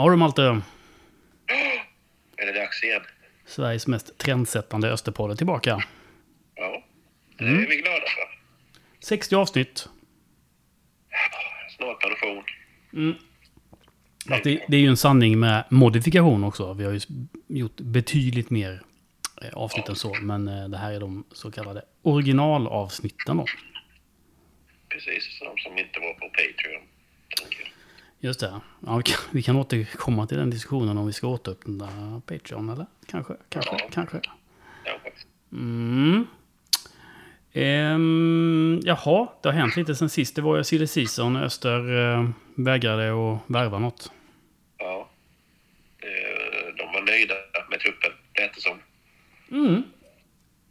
Har du Malte? Är det dags igen? Sveriges mest trendsättande Österpodd tillbaka. Ja, det Mm. är vi glada för. 60 avsnitt. Snart pension. Att det, det är ju en sanning med modifikation också. Vi har ju gjort betydligt mer eh, avsnitt än så. Men eh, det här är de så kallade originalavsnitten då. Precis, de som inte var på Patreon. tänker. Just det. Ja, vi, kan, vi kan återkomma till den diskussionen om vi ska återöppna Patreon eller? Kanske, kanske, Ja. kanske. Mm. Ehm, jaha, det har hänt lite sen sist. Det var ju silly season. Öster eh, vägrade att värva något. Ja. Eh, De var nöjda med truppen, lät det som. Mm.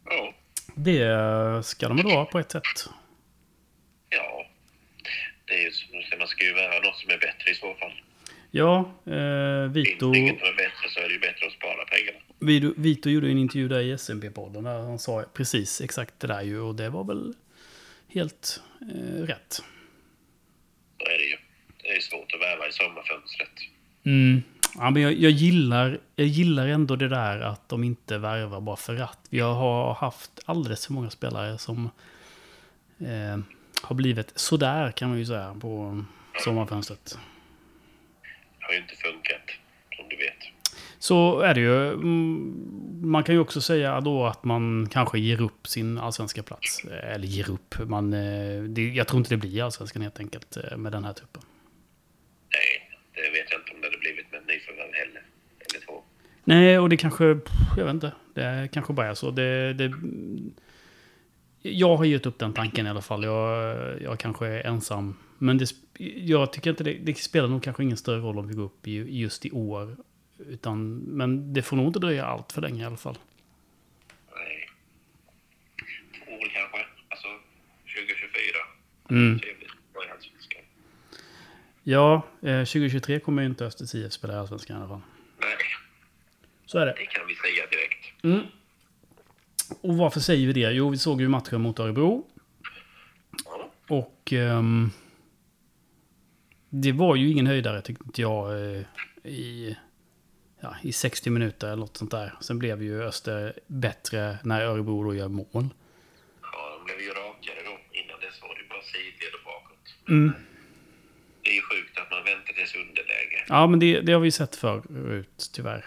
Ja. Det ska de väl vara på ett sätt. Ja. Det är ju som du säger, man ska ju vara något som är bättre i så fall. Ja, eh, Finns Vito, det inget som är bättre så är det ju bättre att spara pengarna. Vito, Vito gjorde en intervju där i SMP-podden där han sa precis exakt det där ju och det var väl helt eh, rätt. Så är det ju. Det är svårt att värva i sommarfönstret. Mm. Ja, men jag, jag, gillar, jag gillar ändå det där att de inte värvar bara för att. Vi har haft alldeles för många spelare som eh, har blivit sådär kan man ju säga på sommarfönstret. Har ju inte funkat, som du vet. Så är det ju. Mm, Man kan ju också säga då att man kanske ger upp sin allsvenska plats. Eller ger upp. Man, eh, det, jag tror inte det blir allsvenskan helt enkelt eh, med den här truppen. Nej, det vet jag inte om det hade blivit med nyförvärv heller. Eller två. Nej, och det kanske... Jag vet inte. Det kanske bara är så. Det, det, jag har gett upp den tanken i alla fall. Jag, jag kanske är ensam. Men det, jag tycker inte det, det spelar nog kanske ingen större roll om vi går upp i, just i år. Utan, men det får nog inte dröja allt för länge i alla fall. Nej. Två år kanske. Alltså 2024. Mm. Ja, eh, 2023 kommer ju inte Östers IF spela i Allsvenskan i alla fall. Nej, Så är det. det kan vi säga direkt. Mm. Och varför säger vi det? Jo, vi såg ju matchen mot Örebro. Ja. Och ehm, det var ju ingen höjdare tyckte jag eh, i, ja, i 60 minuter eller något sånt där. Sen blev ju Öster bättre när Örebro då gör mål. ja, de blev ju rakare då. Innan dess var det bara sidled och bakåt. Mm. Det är ju sjukt att man väntar tills underläge. Ja, men det, det har vi sett förut tyvärr.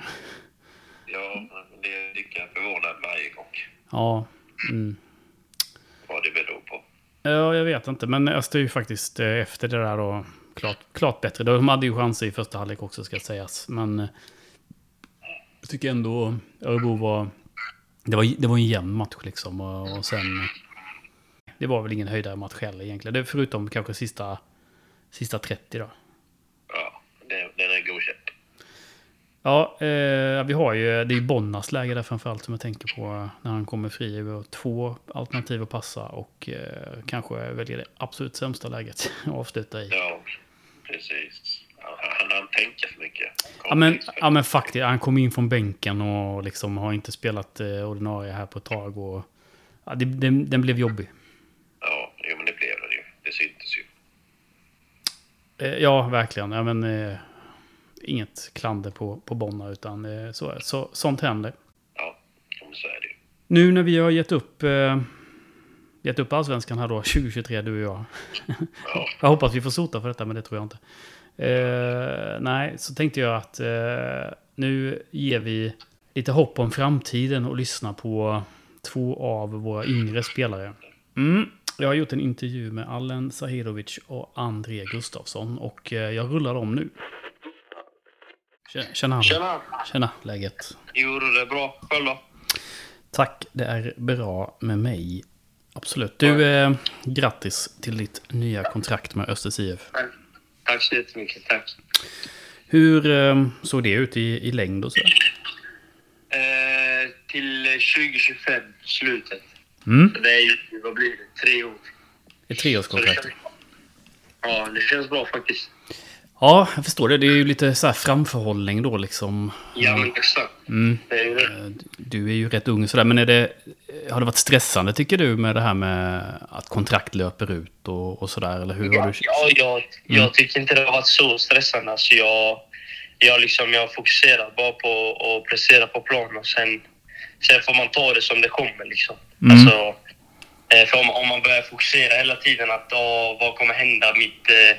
Ja, det är lika förvånad varje gång. Ja, mm. Vad det beror på. ja, jag vet inte. Men Öster är ju faktiskt eh, efter det där då klart, klart bättre. De hade ju chanser i första halvlek också ska sägas. Men eh, jag tycker ändå Örebro var... Det var, det var en jämn match liksom. Och, och sen... Det var väl ingen höjdare match heller egentligen. Det, förutom kanske sista, sista 30 då. Ja, det, den är godkänd. Ja, eh, vi har ju... Det är ju Bonnas läge där framförallt som jag tänker på när han kommer fri. Vi har två alternativ att passa och eh, kanske väljer det absolut sämsta läget att avsluta i. Ja, precis. Han han tänker för mycket. Ja men, ja men faktiskt, han kom in från bänken och liksom har inte spelat eh, ordinarie här på ett tag. Och, ja, det, den, den blev jobbig. Ja, jo, men det blev det ju. Det syntes ju. Eh, ja, verkligen. Ja, men, eh, inget klander på, på Bonna, utan eh, så, så, sånt händer. Ja, så är det ju. Nu när vi har gett upp, eh, gett upp allsvenskan här då, 2023, du och jag. Ja, Jag hoppas vi får sota för detta, men det tror jag inte. Eh, nej, så tänkte jag att eh, nu ger vi lite hopp om framtiden och lyssnar på två av våra yngre spelare. Mm. Jag har gjort en intervju med Allen Sahirovic och André Gustafsson och eh, jag rullar dem nu. Tjena. Tjena! Tjena, läget? Jo, det är bra. Själv då? Tack, det är bra med mig. Absolut. Du, eh, grattis till ditt nya kontrakt med Östers IF. Tack. Tack så jättemycket. Tack. Hur eh, såg det ut i, i längd och så? Eh, till 2025, slutet. Mm. Det är ju, vad blir det, tre år. Ett Så treårskontrakt. ja, det känns bra faktiskt. Ja, jag förstår det. Det är ju lite så här framförhållning då liksom. Ja, men exakt. Mm. Det är ju det. Eh, Du är ju rätt ung sådär, men är det, har det varit stressande tycker du med det här med att kontrakt löper ut och, och sådär? Eller hur har Ja, du ja, jag, jag Mm. tycker inte det har varit så stressande. Alltså jag, jag, liksom, jag fokuserar bara på att prestera på plan och sen, sen får man ta det som det kommer. Liksom. Mm. Alltså, eh, för om, om man börjar fokusera hela tiden att vad kommer hända, mitt, eh,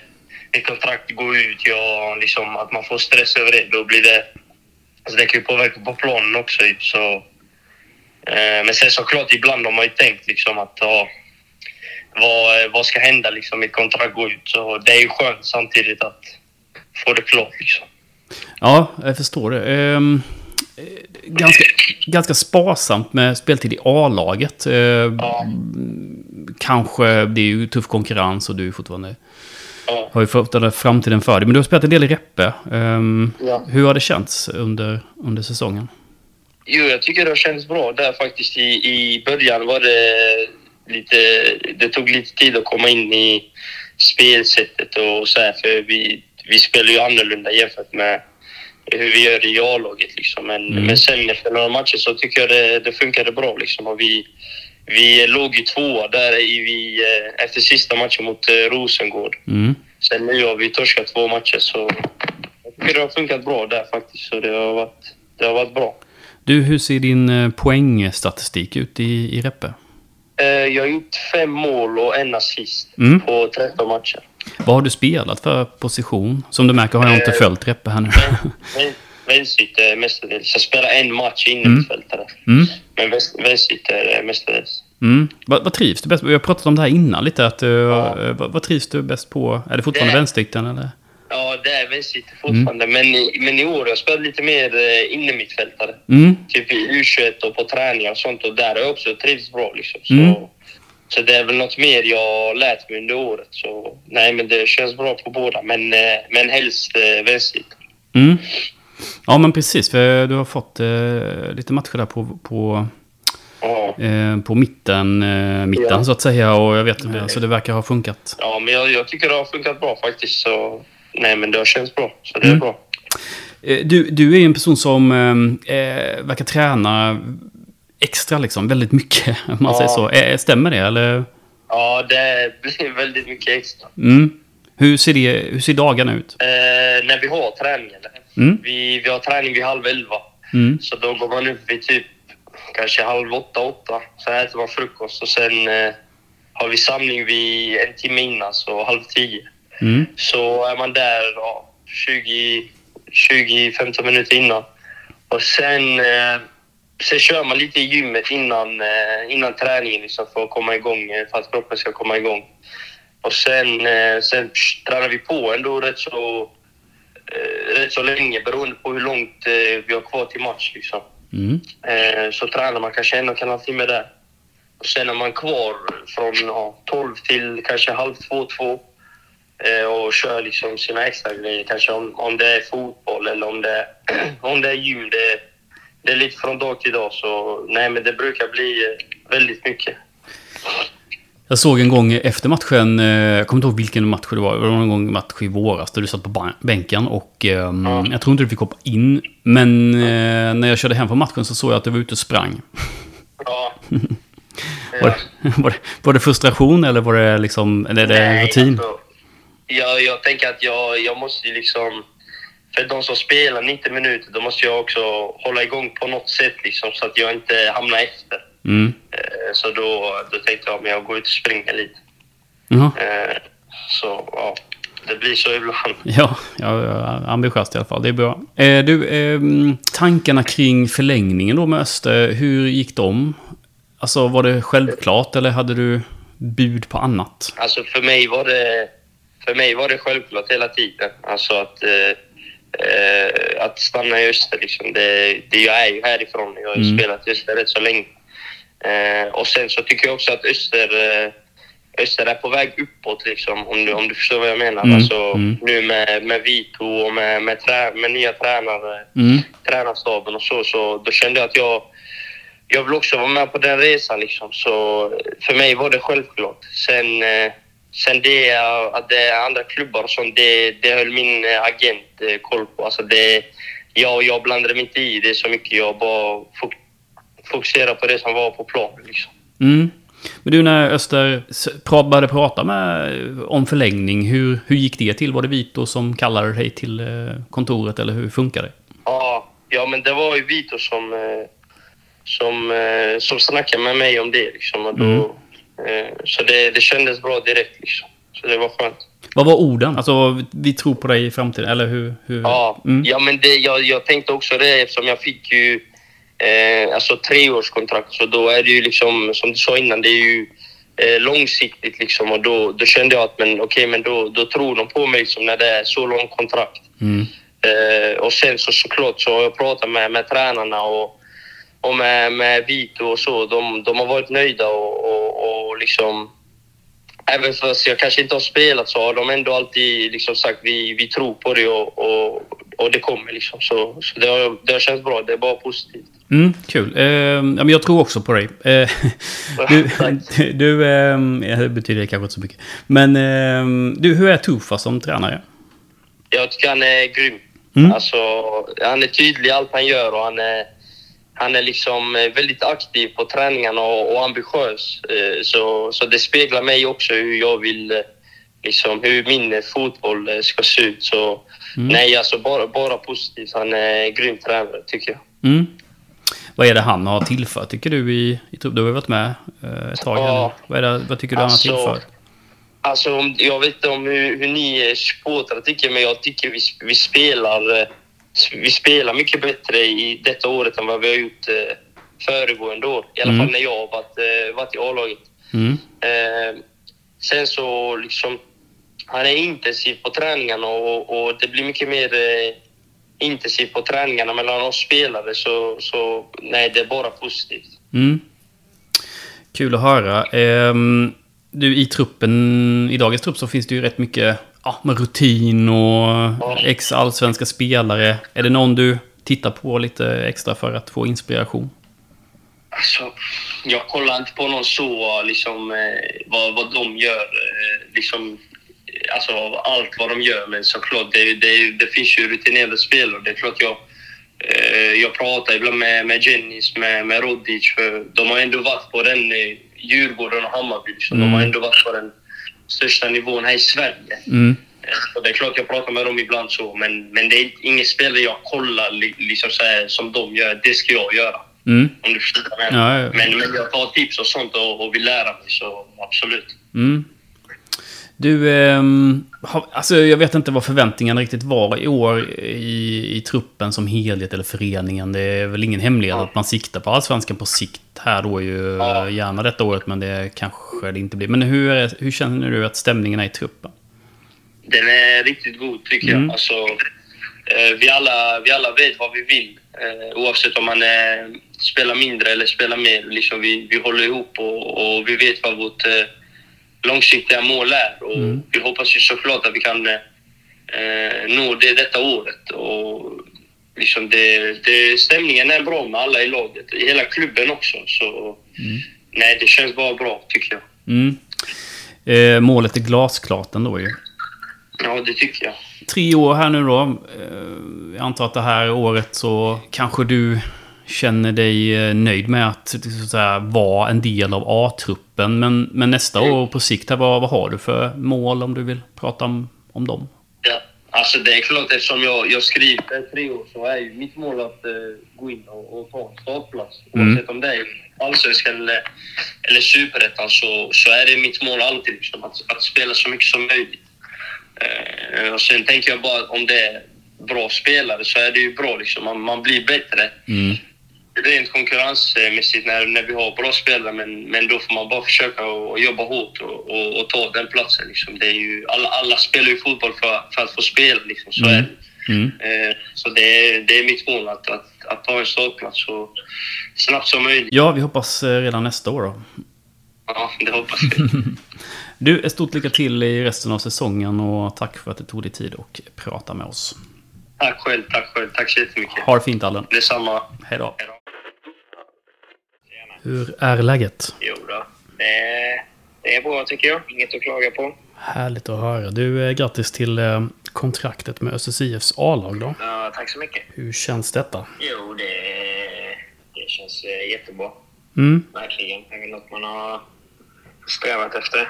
mitt kontrakt går ut, jag, liksom, att man får stress över det, då blir det... Alltså det kan ju påverka på planen också. Så, eh, men sen såklart, ibland har man ju tänkt liksom att ja, vad, vad ska hända liksom, mitt kontrakt går ut. Så det är ju skönt samtidigt att få det klart liksom. Ja, jag förstår det. Ehm, eh, ganska, ganska sparsamt med speltid i A-laget. Eh, Ja. Kanske, det är ju tuff konkurrens och du är fortfarande Ja. har ju fått framtiden för dig. Men du har spelat en del i Reppe. Ehm, Ja. Hur har det känts under, under säsongen? Jo, jag tycker det har känts bra där faktiskt. I, I början var det lite... Det tog lite tid att komma in i spelsättet och så här, för vi, vi spelar ju annorlunda jämfört med hur vi gör i A-laget liksom. Men, Mm. men sen efter några matcher så tycker jag det, det funkade bra liksom. Och vi, vi låg ju tvåa där i vi, eh, efter sista matchen mot eh, Rosengård. Mm. Sen nu har vi torskat två matcher så jag tycker det har funkat bra där faktiskt. Så det har varit, det har varit bra. Du, hur ser din eh, poängstatistik ut i, i Reppe? Jag har gjort fem mål och en assist Mm. på 13 matcher. Vad har du spelat för position? Som du märker har jag inte följt Reppe här nu. Vän- Vänsterytter mestadels. Jag spelar en match innermittfältare. Mm. Men vänst- vänsterytter mestadels. Mm. Vad, vad trivs du bäst på? Vi har pratat om det här innan lite. Att, eh, Ja. vad, vad trivs du bäst på? Är det fortfarande Det- eller? Ja, det är vänsterytter fortfarande. Men, i, men i år har jag spelat lite mer eh, innermittfältare. Mm. Typ i U21 och på träningar och sånt. Och där har jag också trivts bra. Liksom. Så, Mm. så det är väl något mer jag lärt mig under året. Så nej, men det känns bra på båda. Men, eh, men helst eh, vänsterytter. Ja, men precis. För du har fått eh, lite matcher där på, på, eh, på mitten, eh, mitten Ja. så att säga. Och jag vet inte, så det verkar ha funkat. Ja, men jag, jag tycker det har funkat bra faktiskt. Så, nej, men det har känts bra. Så det är Mm. bra. Eh, Du, du är en person som eh, eh, verkar träna extra liksom, väldigt mycket. Om man Ja. säger så. Stämmer det eller? Ja, det blir väldigt mycket extra. Mm. Hur, ser det, hur ser dagarna ut? Eh, när vi har träning. Mm. Vi, vi har träning vid halv elva. Mm. Så då går man upp vid typ kanske halv åtta, åtta. Så äter man frukost och sen eh, har vi samling vid en timme innan, så halv tio. Mm. Så är man där ja, 20 20-15 minuter innan. Och sen, eh, sen kör man lite i gymmet innan, eh, innan träningen liksom, för att komma igång, eh, för att kroppen ska komma igång. Och sen, eh, sen psh, tränar vi på ändå rätt så, rätt så länge beroende på hur långt eh, vi har kvar till match. Liksom. Mm. Eh, så tränar man kanske en och en halv timme där. Och sen är man kvar från ja, 12 till kanske halv två, två. Eh, och kör liksom sina extra grejer. Kanske om, om det är fotboll eller om det, om det är gym. Det, det är lite från dag till dag. Så nej, men det brukar bli eh, väldigt mycket. Jag såg en gång efter matchen, eh, jag kommer inte ihåg vilken match det var, det var någon gång match i våras där du satt på bänken och Ja. jag tror inte du fick hoppa in. Men eh, när jag körde hem från matchen så såg jag att du var ute och sprang. Ja. Var, det- var, det, var det frustration eller var det liksom, eller är det Nej, rutin? Alltså, jag, jag tänker att jag, jag måste liksom... För de som spelar 90 minuter, då måste jag också hålla igång på något sätt liksom, så att jag inte hamnar efter. Mm. Eh, Så då, då tänkte jag att jag går ut och springer lite. Eh, Så ja, det blir så ibland. Ja, ja, ambitiöst i alla fall. Det är bra. Eh, du, ehm, tankarna kring förlängningen då med Öster, hur gick de? Alltså, var det självklart eller hade du bud på annat? Alltså för mig var det, för mig var det självklart hela tiden. Alltså att, eh, att stanna i Öster. Liksom. Det, det, jag är ju härifrån. Jag har ju Mm. spelat i Öster rätt så länge. Eh, och sen så tycker jag också att Öster, eh, Öster är på väg uppåt, liksom, om, du, om du förstår vad jag menar. Mm, Alltså, mm. Nu med, med Vito och med, med, trä, med nya tränare, Mm. tränarstaben och så, så då kände jag att jag, jag vill också vara med på den resan. Liksom. Så för mig var det självklart. Sen, eh, sen det att det är andra klubbar och sånt, det, det höll min eh, agent eh, koll på. Alltså det, jag, jag blandade mig inte i det så mycket. Jag bara fokuserade på det som var på plan. Liksom. Mm. Men du, när Öster började prata med, om förlängning, hur, hur gick det till? Var det Vito som kallade dig till eh, kontoret, eller hur funkar det? Ja, ja, men det var ju Vito som, eh, som, eh, som snackade med mig om det. Liksom, och då, eh, så det, det kändes bra direkt. Liksom. Så det var skönt. Vad var orden? Alltså, vi tror på dig i framtiden, eller hur? hur? Ja, Mm. ja men det, jag, jag tänkte också det eftersom jag fick ju eh, alltså treårskontrakt. Så då är det ju liksom, som du sa innan, det är ju eh, långsiktigt liksom. Och då, då kände jag att men, okej, men då, då tror de på mig liksom, när det är så långt kontrakt. Mm. Eh, och sen så såklart så har jag pratat med, med tränarna och, och med, med Vito och så. De, de har varit nöjda och, och, och liksom... Även fast jag kanske inte har spelat så har de ändå alltid liksom sagt vi, vi tror på det och, och, och det kommer liksom. Så, så det, har, det har känts bra. Det är bara positivt. Mm, kul. Eh, ja, men jag tror också på dig. Eh, du, du eh, det betyder kanske inte så mycket. Men eh, du, hur är Tufa som tränare? Jag tycker han är grym. Mm. Alltså, han är tydlig i allt han gör och han är, han är liksom eh, väldigt aktiv på träningarna och, och ambitiös. Eh, Så, så det speglar mig också hur jag vill, eh, liksom, hur min fotboll eh, ska se ut. Så Mm. nej, alltså bara, bara positivt. Han är en grym tränare, tycker jag. Mm. Vad är det han har tillfört, tycker du, i, i? Du har ju varit med eh, ett tag. Ja. Vad, det, vad tycker du Alltså, han har tillfört? Alltså, jag vet inte om hur, hur ni supportrar tycker, men jag tycker vi, vi spelar eh, vi spelar mycket bättre i detta året än vad vi har gjort föregående år. I alla Mm. fall när jag har varit, varit i A-laget. Mm. Eh, sen så liksom, han är intensiv på träningarna och, och det blir mycket mer eh, intensivt på träningarna mellan oss spelare. Så, så nej, det är bara positivt. Mm. Kul att höra. Ehm, du, i truppen, i dagens trupp så finns det ju rätt mycket ja, med rutin och ex-allsvenska spelare. Är det någon du tittar på lite extra för att få inspiration? Alltså, jag kollar inte på någon så, liksom, eh, vad, vad de gör. Eh, liksom, eh, alltså, allt vad de gör. Men såklart, det, det, det finns ju rutinerade spelare. Det är klart jag, eh, jag pratar ibland med, med Jennys, med, med Rodic. För de har ändå varit på den eh, Djurgården och Hammarby. Liksom. De har Mm. ändå varit på den största nivån här i Sverige. Mm. Och det är klart jag pratar med dem ibland så, men, men det är ingen spelare jag kollar li, liksom så här, som de gör. Det ska jag göra. Mm. Om du förstår vad jag menar. Men, men jag tar tips och sånt och, och vill lära mig, så absolut. Mm. Du, har, alltså jag vet inte vad förväntningarna riktigt var i år i, i truppen som helhet eller föreningen. Det är väl ingen hemlighet att man siktar på allsvenskan på sikt här då ju gärna detta året, men det kanske det inte blir. Men hur, är, hur känner du att stämningen är i truppen? Den är riktigt god, tycker Mm. jag. Alltså, eh, vi, alla, vi alla vet vad vi vill, eh, oavsett om man eh, spelar mindre eller spelar mer. Liksom vi, vi håller ihop och, och vi vet vad vårt eh, långsiktiga mål är. Och Mm. Vi hoppas ju såklart att vi kan eh, nå det detta året. Och liksom det, det, stämningen är bra med alla i laget, i hela klubben också. Så nej, det känns bara bra, tycker jag. Mm. Eh, målet är glasklart ändå ju. Ja, det tycker jag. Tre år här nu då. Eh, jag antar att det här året så kanske du känner dig eh, nöjd med att, så att vara en del av A-truppen. Men, men nästa år på sikt, här, vad, vad har du för mål om du vill prata om, om dem? Ja, alltså det är klart eftersom jag, jag i tre år så är ju mitt mål att eh, gå in och, och ta en startplats. Mm. Oavsett om det är allsvenskan eller, eller superettan så, så är det mitt mål alltid liksom, att, att spela så mycket som möjligt. Eh, och sen tänker jag bara om det är bra spelare så är det ju bra liksom. Man, man blir bättre Mm. Rent konkurrensmässigt när, när vi har bra spelare men, men då får man bara försöka och, jobba hårt och, och, och ta den platsen. Liksom. Det är ju, alla, alla spelar ju fotboll för, för att få spela, liksom. så Mm. är det. Mm. Eh, så det är, det är mitt mål att, att, att ta en startplats så snabbt som möjligt. Ja, vi hoppas eh, redan nästa år då. Ja, det hoppas jag. Du, ett stort lycka till i resten av säsongen och tack för att du tog dig tid och prata med oss. tack själv, tack själv. Tack så jättemycket. Ha det fint Allen. Detsamma. Hej då. Hej då. Hur är läget? Jo då. Det är, det är bra tycker jag. Inget att klaga på. Härligt att höra. Du, eh, grattis till eh, kontraktet med ÖSSIFs A-lag då. Ja, tack så mycket. Hur känns detta? Jo, det, det känns eh, jättebra. Mm. Verkligen. Det är väl något man har strävat efter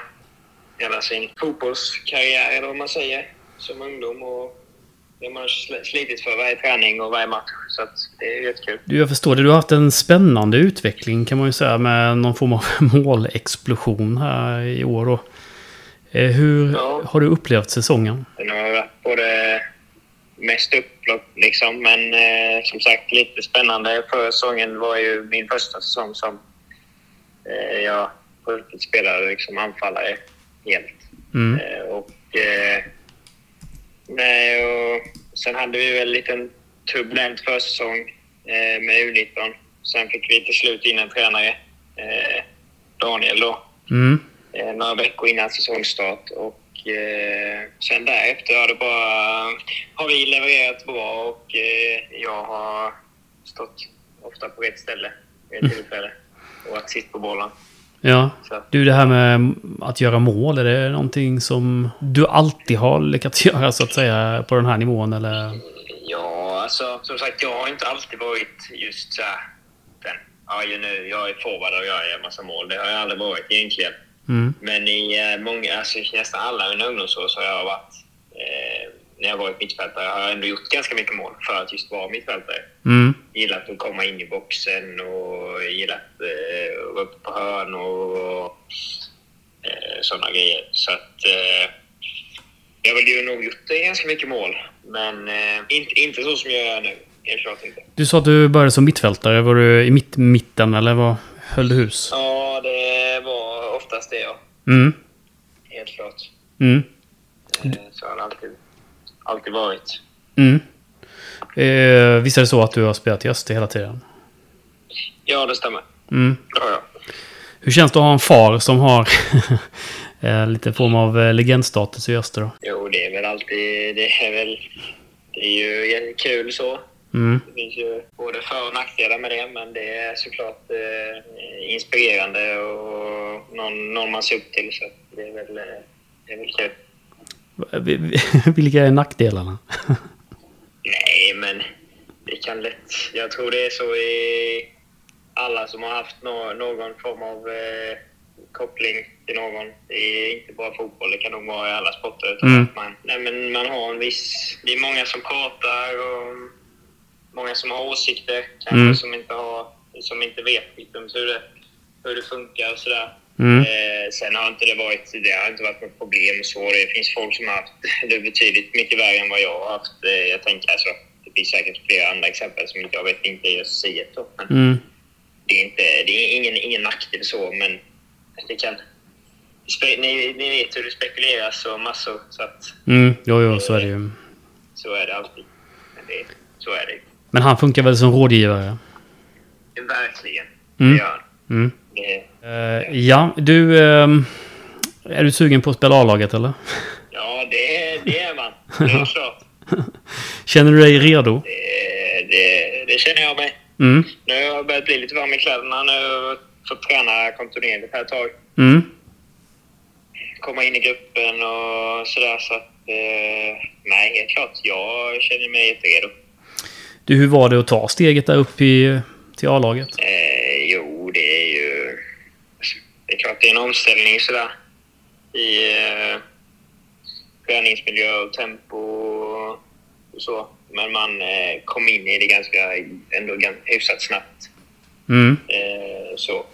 hela sin fotbollskarriär, eller vad man säger, som ungdom. Och det man har sl- slitit för varje träning och varje match. Så det är jättekul. Du, jag förstår det. Du har haft en spännande utveckling kan man ju säga med någon form av målexplosion här i år. Då. Eh, Hur Ja. har du upplevt säsongen? Den har varit både mest upplopp liksom, men eh, som sagt lite spännande. Förra säsongen var ju min första säsong som eh, jag på riktigt spelade liksom anfallare helt. Mm. Eh, och, eh, nej, och sen hade vi väl en liten turbulent försäsong eh, med U19. Sen fick vi till slut in en tränare, eh, Daniel då, Mm. eh, några veckor innan säsongstart. Och sen därefter har det bara har vi levererat bra och jag har stått ofta på rätt ställe vid ett tillfälle och varit sist på bollen. Ja. Så, Du, det här med att göra mål, är det någonting som du alltid har lyckats göra så att säga på den här nivån eller? ja, alltså som sagt, jag har inte alltid varit just så här, den, ja, ju nu, jag är forward och jag gör massa mål. Det har jag aldrig varit egentligen. Mm. Men i eh, många, alltså nästan alla mina ungdomsår så har jag varit, eh, när jag varit mittfältare har jag ändå gjort ganska mycket mål för att just vara mittfältare. Mm. Gillat att komma in i boxen och gillat eh, att vara uppe på hörn och eh, sådana grejer. Så att eh, jag har väl nog gjort eh, ganska mycket mål. Men eh, inte, inte så som jag gör nu. Helt klart inte. Du sa att du började som mittfältare. Var du i mitt, mitten eller vad höll du hus? Ja, det var oftast det ja. Mm. Helt klart. Mm. Eh, så har det alltid, alltid varit. Mm. Eh, visst är det så att du har spelat i Öster hela tiden? Ja, det stämmer. Mm. Ja, ja. Hur känns det att ha en far som har eh, lite form av eh, legendstatus i Öster då? Jo, det är väl alltid... Det är väl... Det är ju kul så. Mm. Det finns ju både för och nackdelar med det, men det är såklart eh, inspirerande och någon, någon man ser upp till. Så det är väl, eh, det är väl kul. Vi- vi- Vilka är nackdelarna? Nej, men det kan lätt... Jag tror det är så i alla som har haft nå, någon form av eh, koppling till någon. Det är inte bara fotboll, det kan nog vara i alla sporter. Utan Mm. man, nej, men man har en viss... Det är många som pratar och många som har åsikter kanske Mm. som, inte har, som inte vet liksom, hur, det, hur det funkar och sådär. Mm. Eh, sen har inte det varit, det har inte varit något problem så. Det finns folk som har haft det betydligt mycket värre än vad jag har haft. Eh, jag tänker alltså, det finns säkert flera andra exempel som inte jag vet inte är just Siet då. Men Mm. det är, inte, det är ingen, ingen nackdel så, men det kan... Ni, ni vet hur det spekuleras och massor, så att Mm. Jo, jo, så är det ju. så är det alltid. Men det, så är det. Men han funkar väl som rådgivare? Verkligen. Mm. Det gör han. Mm. Eh, ja, du... ehm, är du sugen på att spela A-laget eller? Ja, det, det är man. Det är klart. Känner du dig redo? Det, det, det känner jag mig. Mm. Nu har jag börjat bli lite varm i kläderna. Nu har jag fått träna kontinuerligt här ett tag. Mm. Komma in i gruppen och sådär. Så att, eh, nej, helt klart. Jag känner mig jätteredo. Du, hur var det att ta steget där upp i, till A-laget? Eh, jo, det är ju... Det är klart det är en omställning sådär. I eh, träningsmiljö och tempo och, och så. Men man eh, kom in i det ganska, ändå ganska hyfsat snabbt. Mm. Eh, så.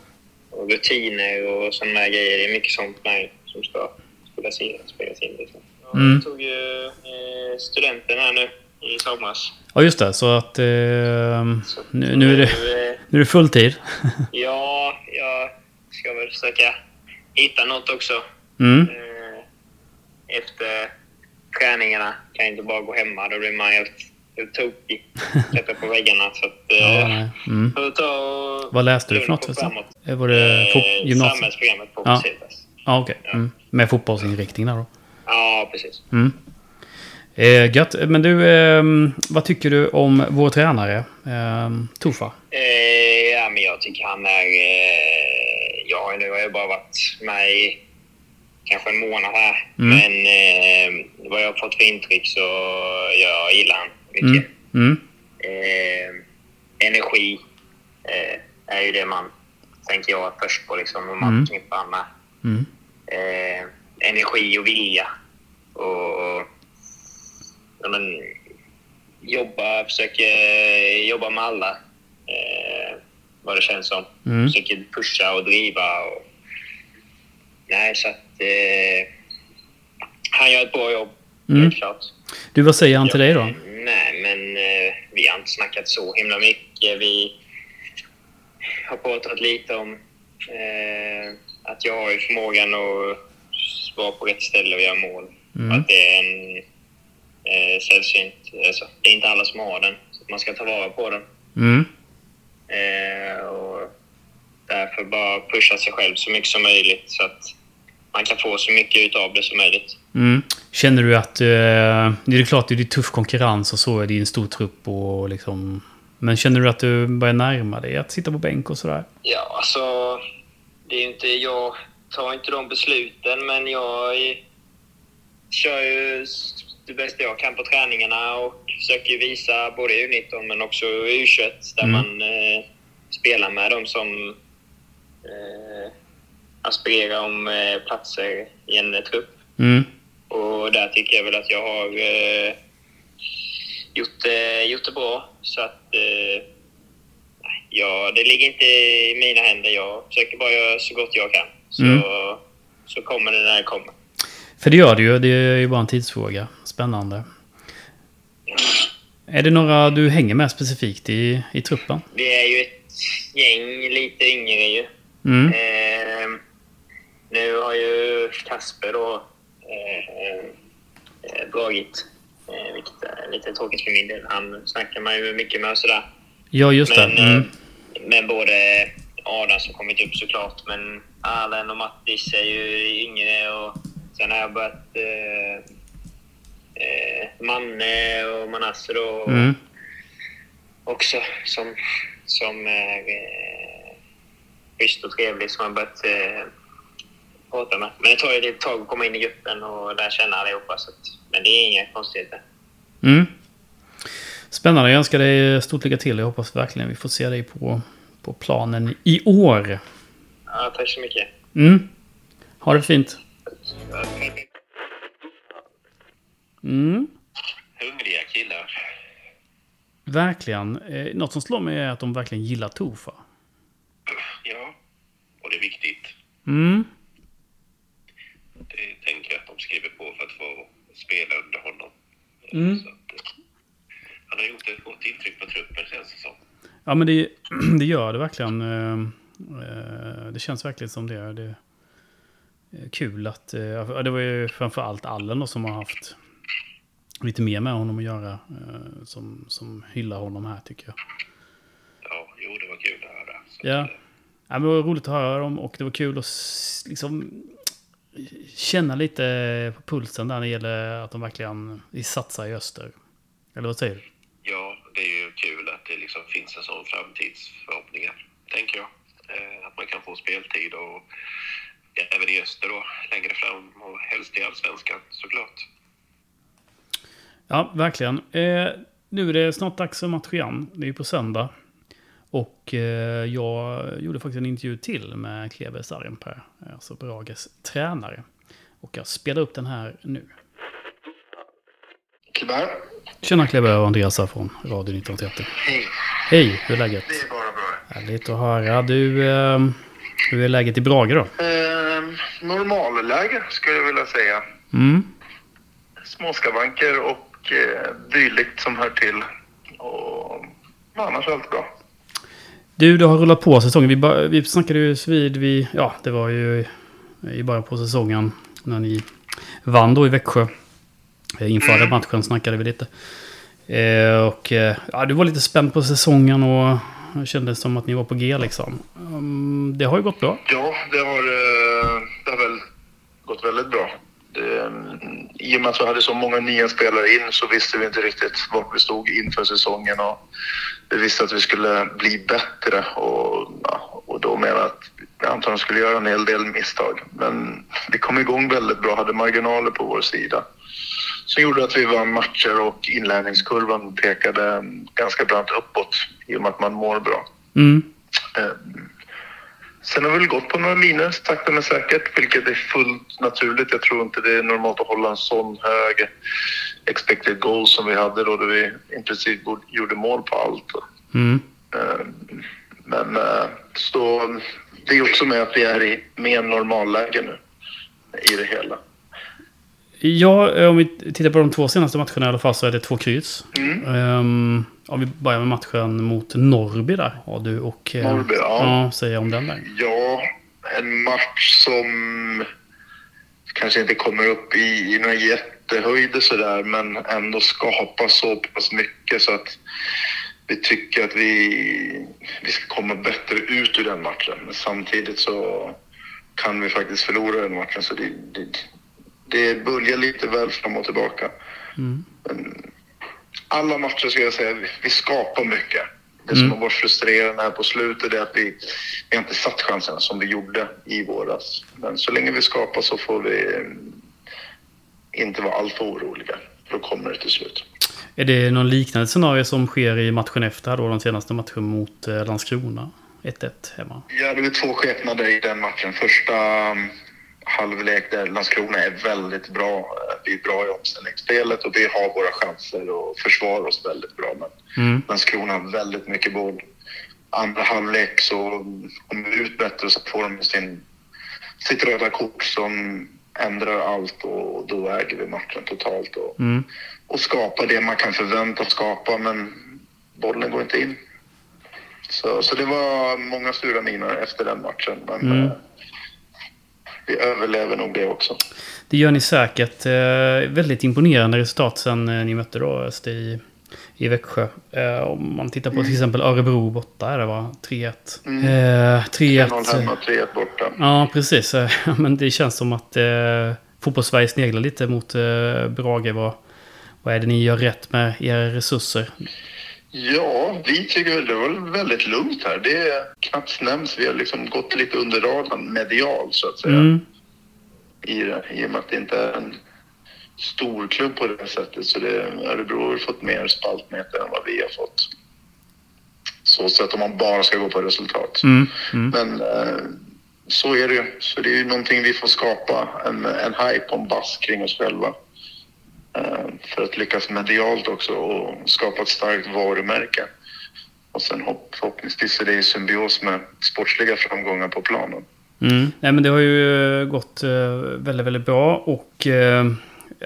Och rutiner och sådana där grejer. Det är mycket sånt med som ska spelas in. Spelas in liksom. Ja, Mm. Jag tog ju eh, studenten här nu i somras. Ja, just det. Så att... ehm, Så nu, nu, är det, eh, nu är det fulltid. Ja, jag ska väl försöka hitta något också. Mm. Eh, Efter träningarna kan jag inte bara gå hemma. Då blir man helt, helt tokig. Sätta på väggarna. Så att, Ja, eh. Mm. får ta Vad läste du för något? framåt. Eh, Var det Eh, gymnasiet? Samhällsprogrammet på Ja. Civitas. Ja, okej. Mm. Med fotbollsinriktning där då? Ja, precis. Mm. Eh, gött. Men du, ehm, vad tycker du om vår tränare? Ehm, Tofa? Eh, ja, men jag tycker han är... Eh, ja, nu har jag bara varit med i kanske en månad här. Mm. Men eh, vad jag har fått för intryck så jag gillar han mycket. Mm. Mm. Eh, energi eh, är ju det man tänker jag först på liksom. Om man Mm. förknippar med. Mm. eh, energi och vilja. Och ja, men, jobba, försöker jobba med alla. Vad det känns som. Mm. Försöker pusha och driva. Och, nej, så att... Eh, han gör ett bra jobb, Mm. Du, vad säger han till dig då? Nej, men eh, vi har inte snackat så himla mycket. Vi har pratat lite om eh, att jag har ju förmågan att vara på rätt ställe och göra mål. Mm. Att det är en eh, sällsynt... Alltså, det är inte alla som har den, så man ska ta vara på den. Mm. Eh, och därför bara pusha sig själv så mycket som möjligt så att man kan få så mycket utav det som möjligt. Mm. Känner du att... Eh, det är klart det är tuff konkurrens och så är det en stor trupp och liksom... Men känner du att du börjar närma dig att sitta på bänk och sådär? Ja, alltså... Det är ju inte, jag tar inte de besluten, men jag är- kör ju det bästa jag kan på träningarna och försöker visa både U19 men också U21 där Mm. man eh, spelar med de som eh, aspirerar om eh, platser i en eh, trupp. Mm. Och där tycker jag väl att jag har eh, gjort, det, gjort det bra. Så att... Eh, ja, det ligger inte i mina händer. Jag försöker bara göra så gott jag kan. Så, Mm. så kommer det när det kommer. För det gör det ju. Det är ju bara en tidsfråga. Spännande. Är det några du hänger med specifikt i, i truppen? Vi är ju ett gäng lite yngre ju. Mm. Eh, nu har ju Kasper då eh, eh, dragit, eh, vilket är lite tråkigt för min del. Han snackar man ju mycket med och sådär. Ja, just det. Men, Mm. eh, men både Adam som kommit upp såklart, men Arlen och Mattis är ju yngre och sen har jag börjat eh, eh, Manne och Manasse då Mm. också som, som är eh, schysst och trevlig som jag börjat eh, prata med. Men det tar ju lite tag att komma in i gruppen och lära känna allihopa. Så att, men det är inga konstigheter. Mm. Spännande. Jag önskar dig stort lycka till. Jag hoppas verkligen vi får se dig på, på planen i år. Ja, tack så mycket. Mm. Ha det fint. Mm. Hungriga killar. Verkligen. Eh, något som slår mig är att de verkligen gillar Tofa. Ja, och det är viktigt. Mm. Det tänker jag att de skriver på för att få spela under honom. Mm. Att, eh, han har gjort ett gott intryck på truppen känns det som. Ja, men det, det gör det verkligen. Eh, Det känns verkligen som det. Det är kul att... Det var ju framförallt Allen då som har haft lite mer med honom att göra. eh, Som, som hyllar honom här tycker jag. Ja, jo det var kul att höra. Ja. eh, Ja, men det var roligt att höra dem och det var kul att liksom känna lite på pulsen där när det gäller att de verkligen satsar i öster. Eller vad säger du? Ja, det är ju kul att det liksom finns en sån framtidsförhoppningar, tänker jag. Eh, att man kan få speltid och även i öster då, längre fram och helst i allsvenskan såklart. Ja, verkligen. Eh, nu är det snart dags för match igen. Det är ju på söndag. Och eh, jag gjorde faktiskt en intervju till med Kleve Sarenpää, alltså Brages tränare. Och jag spelar upp den här nu. Kleber? Tjena Kleve och Andreas här från Radio 1930. Hej. Hej, hur är läget? Det är bara bra. Härligt att höra. Du, eh, hur är läget i Brage då? Eh, normalläge skulle jag vilja säga. Mm. Småskavanker och eh, dylikt som hör till. Och annars är allt bra. Du, det har rullat på säsongen. Vi, vi snackade ju vid, vi, ja det var ju i början på säsongen när ni vann då i Växjö. Eh, Inför den matchen snackade vi lite. Eh, och eh, ja, du var lite spänd på säsongen och det kändes som att ni var på G liksom. Mm, det har ju gått bra. Ja, det har, det har väl gått väldigt bra. Det, mm, I och med att vi hade så många nya spelare in så visste vi inte riktigt vart vi stod inför säsongen. Och vi visste att vi skulle bli bättre och, ja, och då menade jag att vi antagligen skulle göra en hel del misstag. Men vi kom igång väldigt bra, hade marginaler på vår sida. Som gjorde att vi vann matcher och inlärningskurvan pekade ganska brant uppåt i och med att man mår bra. Mm. Sen har vi väl gått på några miner sakta men säkert, vilket är fullt naturligt. Jag tror inte det är normalt att hålla en sån hög expected goal som vi hade då, då vi i princip gjorde mål på allt. Mm. Eh, Men eh, så det är också med att vi är i mer normalläge nu i det hela. Ja, eh, om vi tittar på de två senaste matcherna i alla fall så är det två kryss. Mm. Um, om vi börjar med matchen mot Norrby där. Har du och... eh, Norrby, ja. ja. Säga om den där. Ja, en match som kanske inte kommer upp i, i några jättehöjder sådär, men ändå skapar så pass mycket så att vi tycker att vi, vi ska komma bättre ut ur den matchen. Men samtidigt så kan vi faktiskt förlora den matchen, så det, det, det böljar lite väl fram och tillbaka. Mm. Alla matcher ska jag säga, vi, skapar mycket. Det som Mm. har varit frustrerande här på slutet är att vi, vi har inte satt chanserna som vi gjorde i våras. Men så länge vi skapar så får vi mm, inte vara alltför oroliga. För då kommer det till slut. Är det någon liknande scenario som sker i matchen efter då? Den senaste matchen mot eh, Landskrona? 1-1 hemma. Ja, det är två skepnader i den matchen. Första halvlek där Landskrona är väldigt bra. Vi är bra i omställningsspelet och vi har våra chanser och försvarar oss väldigt bra. Men Mm. Landskrona har väldigt mycket boll. Andra halvlek så kommer vi ut bättre och så får de sin, sitt röda kort som ändrar allt och då äger vi matchen totalt och, Mm. och skapar det man kan förvänta skapa men bollen går inte in. Så, så det var många sura miner efter den matchen men Mm. Vi överlever nog det också. Det gör ni säkert. Eh, väldigt imponerande resultat sen eh, ni mötte då Öster i, i Växjö. Eh, om man tittar på till exempel Örebro borta är det va? 3-1. Mm. Eh, 3-1. 0 hemma, 3-1 borta. Ja, precis. Men det känns som att eh, fotbollssverige sneglar lite mot eh, Brage. Vad, vad är det ni gör rätt med era resurser? Ja, vi tycker det var väldigt lugnt här. Det är knappt nämns. Vi har liksom gått lite under radarn medialt så att säga. Mm. I, det, I och med att det inte är en stor klubb på det sättet. Så det, Örebro har fått mer spaltmeter än vad vi har fått. Så sett om man bara ska gå på resultat. Mm. Mm. Men eh, så är det ju. Så det är ju någonting vi får skapa. En, en hype och en bass kring oss själva. Eh, för att lyckas medialt också och skapa ett starkt varumärke. Och sen hopp, förhoppningsvis är det i symbios med sportsliga framgångar på planen. Mm. Nej, men det har ju eh, gått eh, väldigt, väldigt bra. Och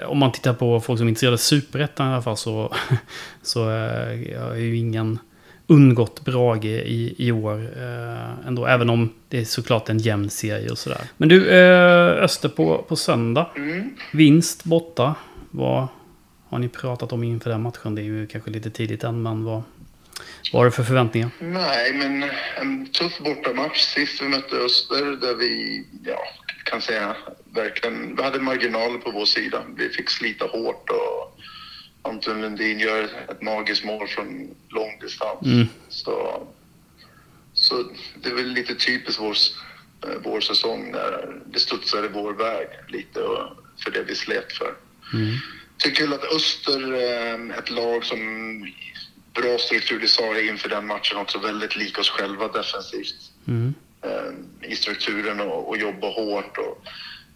om man tittar på folk som är intresserade av Superettan i alla fall så, så har ju ingen undgått Brage i, i år. Eh, ändå, även om det är såklart en jämn serie och sådär. Men du, eh, Öster på, på söndag. Mm. Vinst borta. Vad har ni pratat om inför den matchen? Det är ju kanske lite tidigt än, men vad, vad har du för förväntningar? Nej, men en tuff bortamatch sist vi mötte Öster där vi, ja, kan säga verkligen, vi hade marginaler på vår sida. Vi fick slita hårt och Anton Lundin gör ett magiskt mål från lång distans. Mm. Så, så det är väl lite typiskt vår, eh, vår säsong när det studsade vår väg lite och för det vi slet för. Mm. Tycker väl att Öster är ett lag som bra struktur, det sa jag inför den matchen också, väldigt lik oss själva defensivt Mm. eh, i strukturen och, och jobba hårt och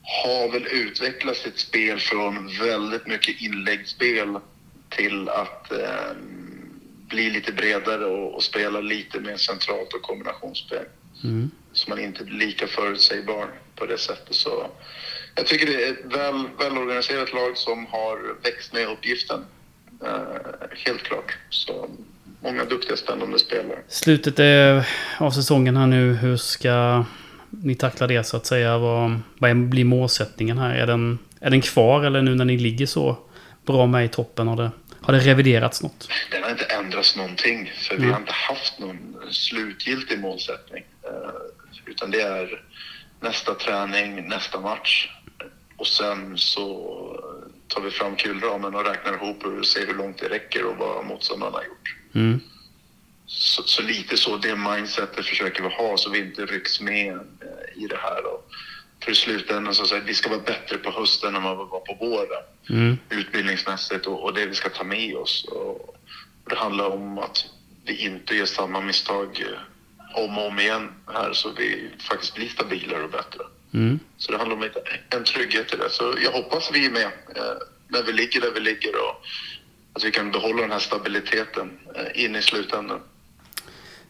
har väl utvecklat sitt spel från väldigt mycket inläggsspel till att eh, bli lite bredare och, och spela lite mer centralt och kombinationsspel. Mm. Så man inte blir lika förutsägbar på det sättet. Så jag tycker det är ett väl, välorganiserat lag som har växt med uppgiften. Eh, helt klart. Så många duktiga, spännande spelare. Slutet är av säsongen här nu. Hur ska ni tackla det så att säga? Vad, vad blir målsättningen här? Är den, är den kvar eller nu när ni ligger så bra med i toppen? Har det, har det reviderats något? Den har inte ändrats någonting, för vi Mm. har inte haft någon slutgiltig målsättning. Eh, utan det är nästa träning, nästa match. Och sen så tar vi fram kulramen och räknar ihop och ser hur långt det räcker och vad motståndarna har gjort. Mm. Så, så lite så det mindsetet försöker vi ha så vi inte rycks med eh, i det här. Och för i slutändan så säger vi ska vara bättre på hösten än vad vi var på våren. Mm. Utbildningsmässigt och, och det vi ska ta med oss. Och, och det handlar om att vi inte gör samma misstag eh, om och om igen här så vi faktiskt blir stabilare och bättre. Mm. Så det handlar om en trygghet i det. Så jag hoppas vi är med eh, när vi ligger där vi ligger och att vi kan behålla den här stabiliteten eh, in i slutändan.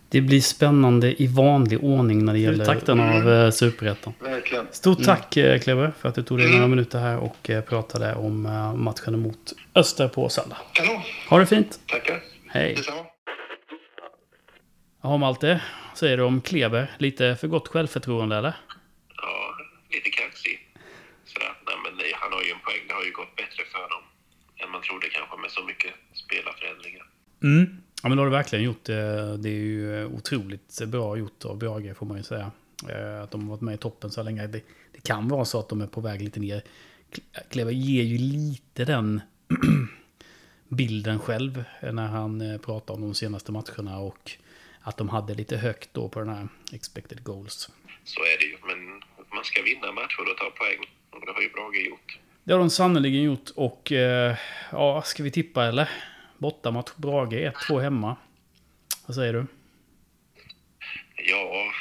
Det blir spännande i vanlig ordning när det gäller takten av eh, Superettan. Verkligen. Stort tack eh, Kleber för att du tog dig några minuter här och pratade om matchen mot Öster på söndag. Kanon. Ha det fint! Tackar. Hej! Detsamma. Ja, Malte. Säger du om Kleber? Lite för gott självförtroende eller? Ja, lite kaxig. Sådär. Nej, men det- han har ju en poäng. Det har ju gått bättre för dem än man trodde kanske med så mycket spelarförändringar. Mm. Ja, men det har du verkligen gjort. Eh, Det är ju eh, otroligt bra gjort av Brage får man ju säga. Eh, Att de har varit med i toppen så länge. Det, det kan vara så att de är på väg lite ner. Kle- Kleber ger ju lite den bilden själv när han pratar om de senaste matcherna och att de hade lite högt då på den här expected goals. Så är det ju. Men man ska vinna matcher och ta poäng. Och det har ju Brage gjort. Det har de sannerligen gjort och eh, ja, ska vi tippa eller? Bortamatch Brage 1-2 hemma. Vad säger du? Ja,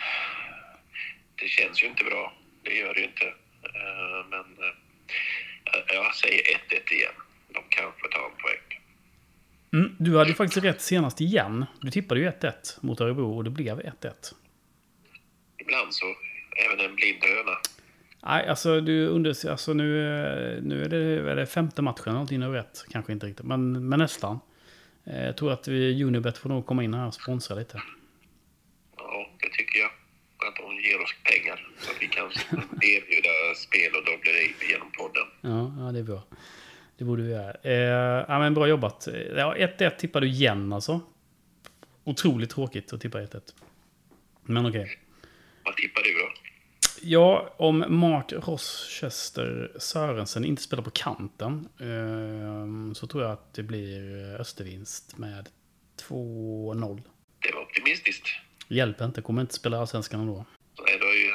det känns ju inte bra. Det gör det ju inte. Eh, Men eh, jag säger 1-1 igen. De kanske tar en poäng. Mm, du hade ju faktiskt rätt senast igen. Du tippade ju 1-1 mot Örebro och det blev 1-1. Ibland så, även en blind höna. Nej, alltså, du under, alltså nu, eh, nu är, det, är det femte matchen eller någonting nu rätt. Kanske inte riktigt, men, men nästan. Eh, Jag tror att vi, Unibet får nog komma in här och sponsra lite. Ja, det tycker jag. Att de ger oss pengar så att vi kan erbjuda spel och dobbleri genom podden. Ja, ja det är bra. Det borde vi göra. Eh, ja, men bra jobbat. Ja, 1-1 tippade du igen alltså. Otroligt tråkigt att tippa 1-1. Men okej. Vad tippar du? Ja, om Mark Rochester Sörensen inte spelar på kanten eh, så tror jag att det blir Östervinst med 2-0. Det var optimistiskt. Hjälper inte, kommer inte spela Allsvenskan ändå. Så är det ju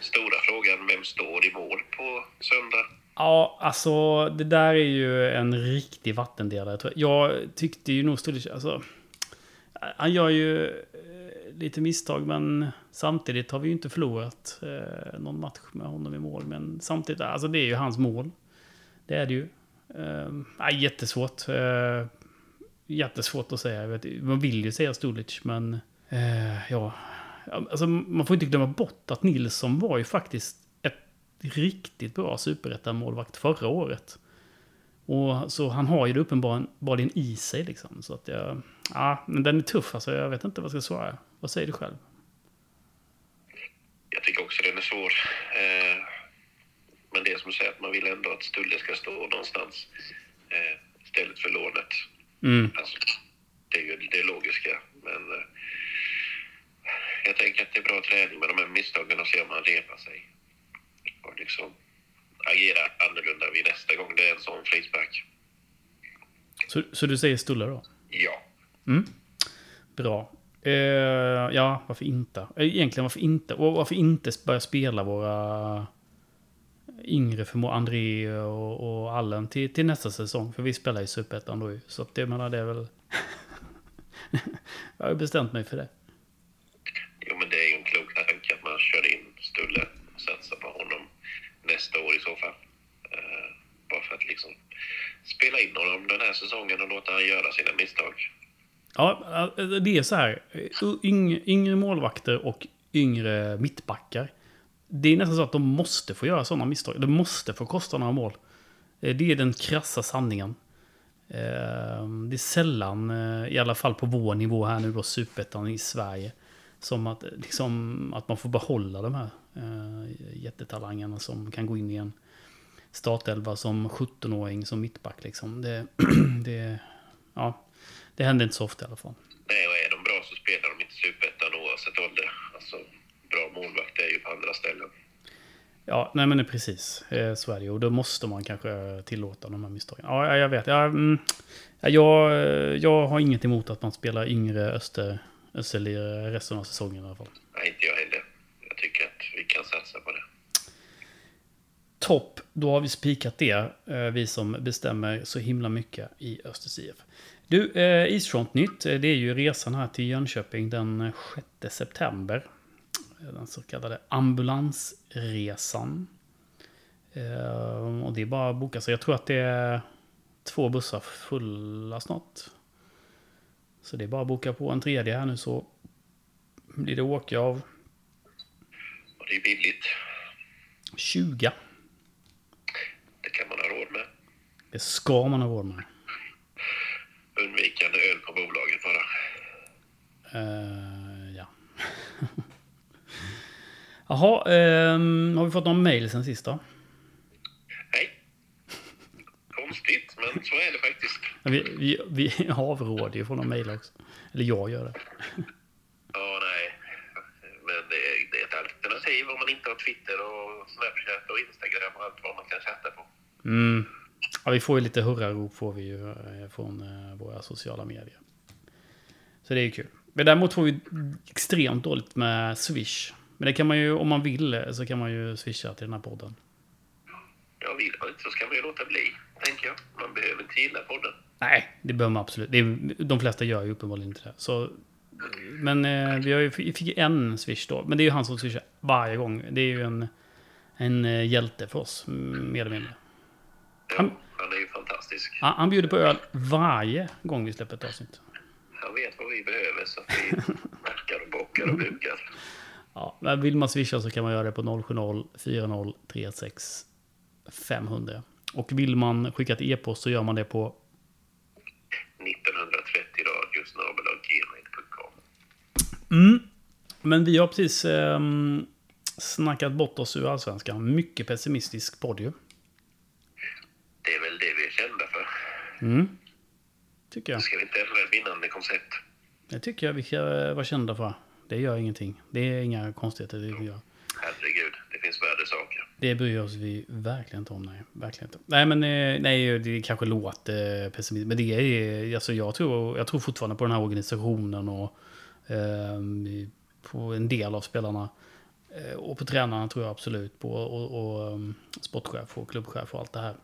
stora frågan, vem står i mål på söndag? Ja, alltså det där är ju en riktig vattendelare. Jag Jag tyckte ju nog Stulic, alltså... Han gör ju lite misstag, men samtidigt har vi ju inte förlorat eh, någon match med honom i mål. Men samtidigt, alltså det är ju hans mål. Det är det ju. Eh, jättesvårt. Eh, jättesvårt att säga. Vet, man vill ju säga Stulic, men eh, ja. Alltså, man får inte glömma bort att Nilsson var ju faktiskt ett riktigt bra superettan-målvakt förra året. Och så han har ju det uppenbarligen i sig liksom. Så att jag... Ja, men den är tuff alltså. Jag vet inte vad jag ska svara. Vad säger du själv? Jag tycker också den är svår. Eh, men det är som du säger, att man vill ändå att Stulle ska stå någonstans eh, istället för lånet. Mm. Alltså, det är ju det logiska. Men eh, jag tänker att det är bra träning med de här misstagen och se om han repar sig. Och liksom agera annorlunda vid nästa gång det är en sån frispark. Så, så du säger Stulle då? Ja. Mm. Bra. Uh, ja, varför inte? Eh, egentligen varför inte? Och varför inte börja spela våra yngre förmågor, André och, och Allen till, till nästa säsong? För vi spelar i Superettan då ju. Så att det menar det är väl... jag har ju bestämt mig för det. Jo, men det är ju en klok tanke att man kör in Stulle och satsar på honom nästa år i så fall. Uh, bara för att liksom spela in honom den här säsongen och låta han göra sina misstag. Ja, det är så här. Yng, yngre målvakter och yngre mittbackar. Det är nästan så att de måste få göra sådana misstag. De måste få kosta några mål. Eh, det är den krassa sanningen. Eh, det är sällan, eh, i alla fall på vår nivå här nu då, superettan i Sverige, som att, liksom, att man får behålla de här jättetalangerna som kan gå in i en startelva som 17-åring som mittback. Liksom. Det, det, ja, det händer inte så ofta i alla fall. Nej, och är de bra så spelar de inte superettan oavsett ålder. Alltså, bra målvakt är ju på andra ställen. Ja, nej men precis. Eh, Så är det ju. Och då måste man kanske tillåta de här misstagen. Ja, ja, jag vet. Mm, ja, jag, eh, jag har inget emot att man spelar yngre Öster, Österlirare resten av säsongen i alla fall. Nej, inte jag heller. Jag tycker att vi kan satsa på det. topp, då har vi spikat det. eh, Vi som bestämmer så himla mycket i Östers IF. Du, eh, Isfront-nytt. eh, Det är ju resan här till Jönköping den 6 september. Eh, Den så kallade ambulansresan. Eh, Och det är bara att boka sig. Jag tror att det är två bussar fulla snart. Så det är bara att boka på en tredje här nu så blir det åka av Och det är billigt. 20. Det kan man ha råd med. Det ska man ha råd med. Undvikande öl på bolaget bara. Eh, ja. Jaha, ehm, har vi fått någon mail sen sist då? Nej. Konstigt, men så är det faktiskt. Vi, vi, vi avråder ju från att mejla också. Eller jag gör det. Ja, nej. Men det är, det är ett alternativ om man inte har Twitter och Snapchat och Instagram och allt vad man kan chatta på. Mm. Ja, vi får ju lite hurrarop får vi ju eh, från eh, våra sociala medier. Så det är ju kul. Men däremot får vi extremt dåligt med Swish. Men det kan man ju, om man vill, eh, så kan man ju swisha till den här podden. Ja, vill man inte så ska man ju låta bli, tänker jag. Man behöver inte gilla podden. Nej, det behöver man absolut. Det är, de flesta gör ju uppenbarligen inte det. Så, men eh, vi har ju, fick en swish då. Men det är ju han som swishar varje gång. Det är ju en, en hjälte för oss, mer eller mindre. Han- fantastisk. Han, han bjuder på öl varje gång vi släpper ett avsnitt. Han vet vad vi behöver så att vi snackar och bockar och bukar. Ja, men vill man swisha så kan man göra det på 070 40 36 500. Och vill man skicka ett e-post så gör man det på 1930 radio gmail.com. Mm. Men vi har precis ehm, snackat bort oss ur allsvenskan. Mycket pessimistisk podd ju. Det är väl det vi är kända för. Mm. Tycker jag. Ska vi inte ändra ett vinnande koncept? Det tycker jag vi ska vara kända för. Det gör ingenting. Det är inga konstigheter det gör. Herregud, det finns värre saker. Det bryr oss vi verkligen inte om. Nej, verkligen inte. Nej, men eh, nej, det kanske låter pessimistiskt. Men det är, alltså, jag, tror, jag tror fortfarande på den här organisationen och eh, på en del av spelarna. Eh, och på tränarna tror jag absolut på. Och, och um, sportchef och klubbchef och allt det här.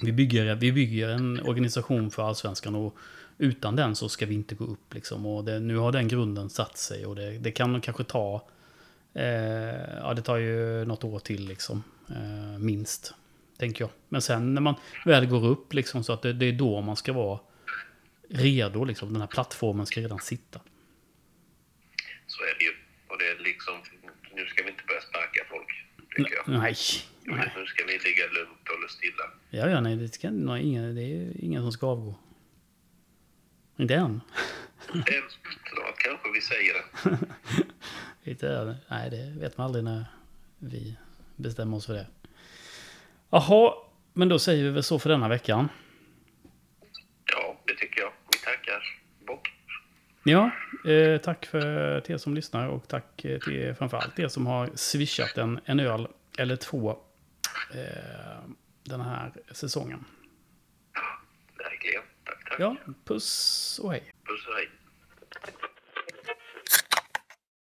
Vi bygger, vi bygger en organisation för allsvenskan och utan den så ska vi inte gå upp. Liksom. Och det, nu har den grunden satt sig och det, det kan kanske ta Eh, ja, det tar ju något år till liksom. Eh, minst. Tänker jag. Men sen när man väl går upp liksom så att det, det är då man ska vara redo liksom. Den här plattformen ska redan sitta. Så är det ju. Och det är liksom, nu ska vi inte börja sparka folk, tycker jag. Nej. nej. Nu ska vi ligga lugnt och stilla. Ja, ja, nej, det, ska, nej, ingen, det är ingen som ska avgå. Inte än. En, snart kanske vi säger det. Inte än. Nej, det vet man aldrig när vi bestämmer oss för det. Jaha, men då säger vi väl så för denna veckan. Ja, det tycker jag. Vi tackar. Bock. Ja, eh, tack för er som lyssnar och tack eh, till framförallt er som har swishat en, en öl eller två eh, den här säsongen. Verkligen. Tack, tack. Ja, puss och hej. Puss och hej.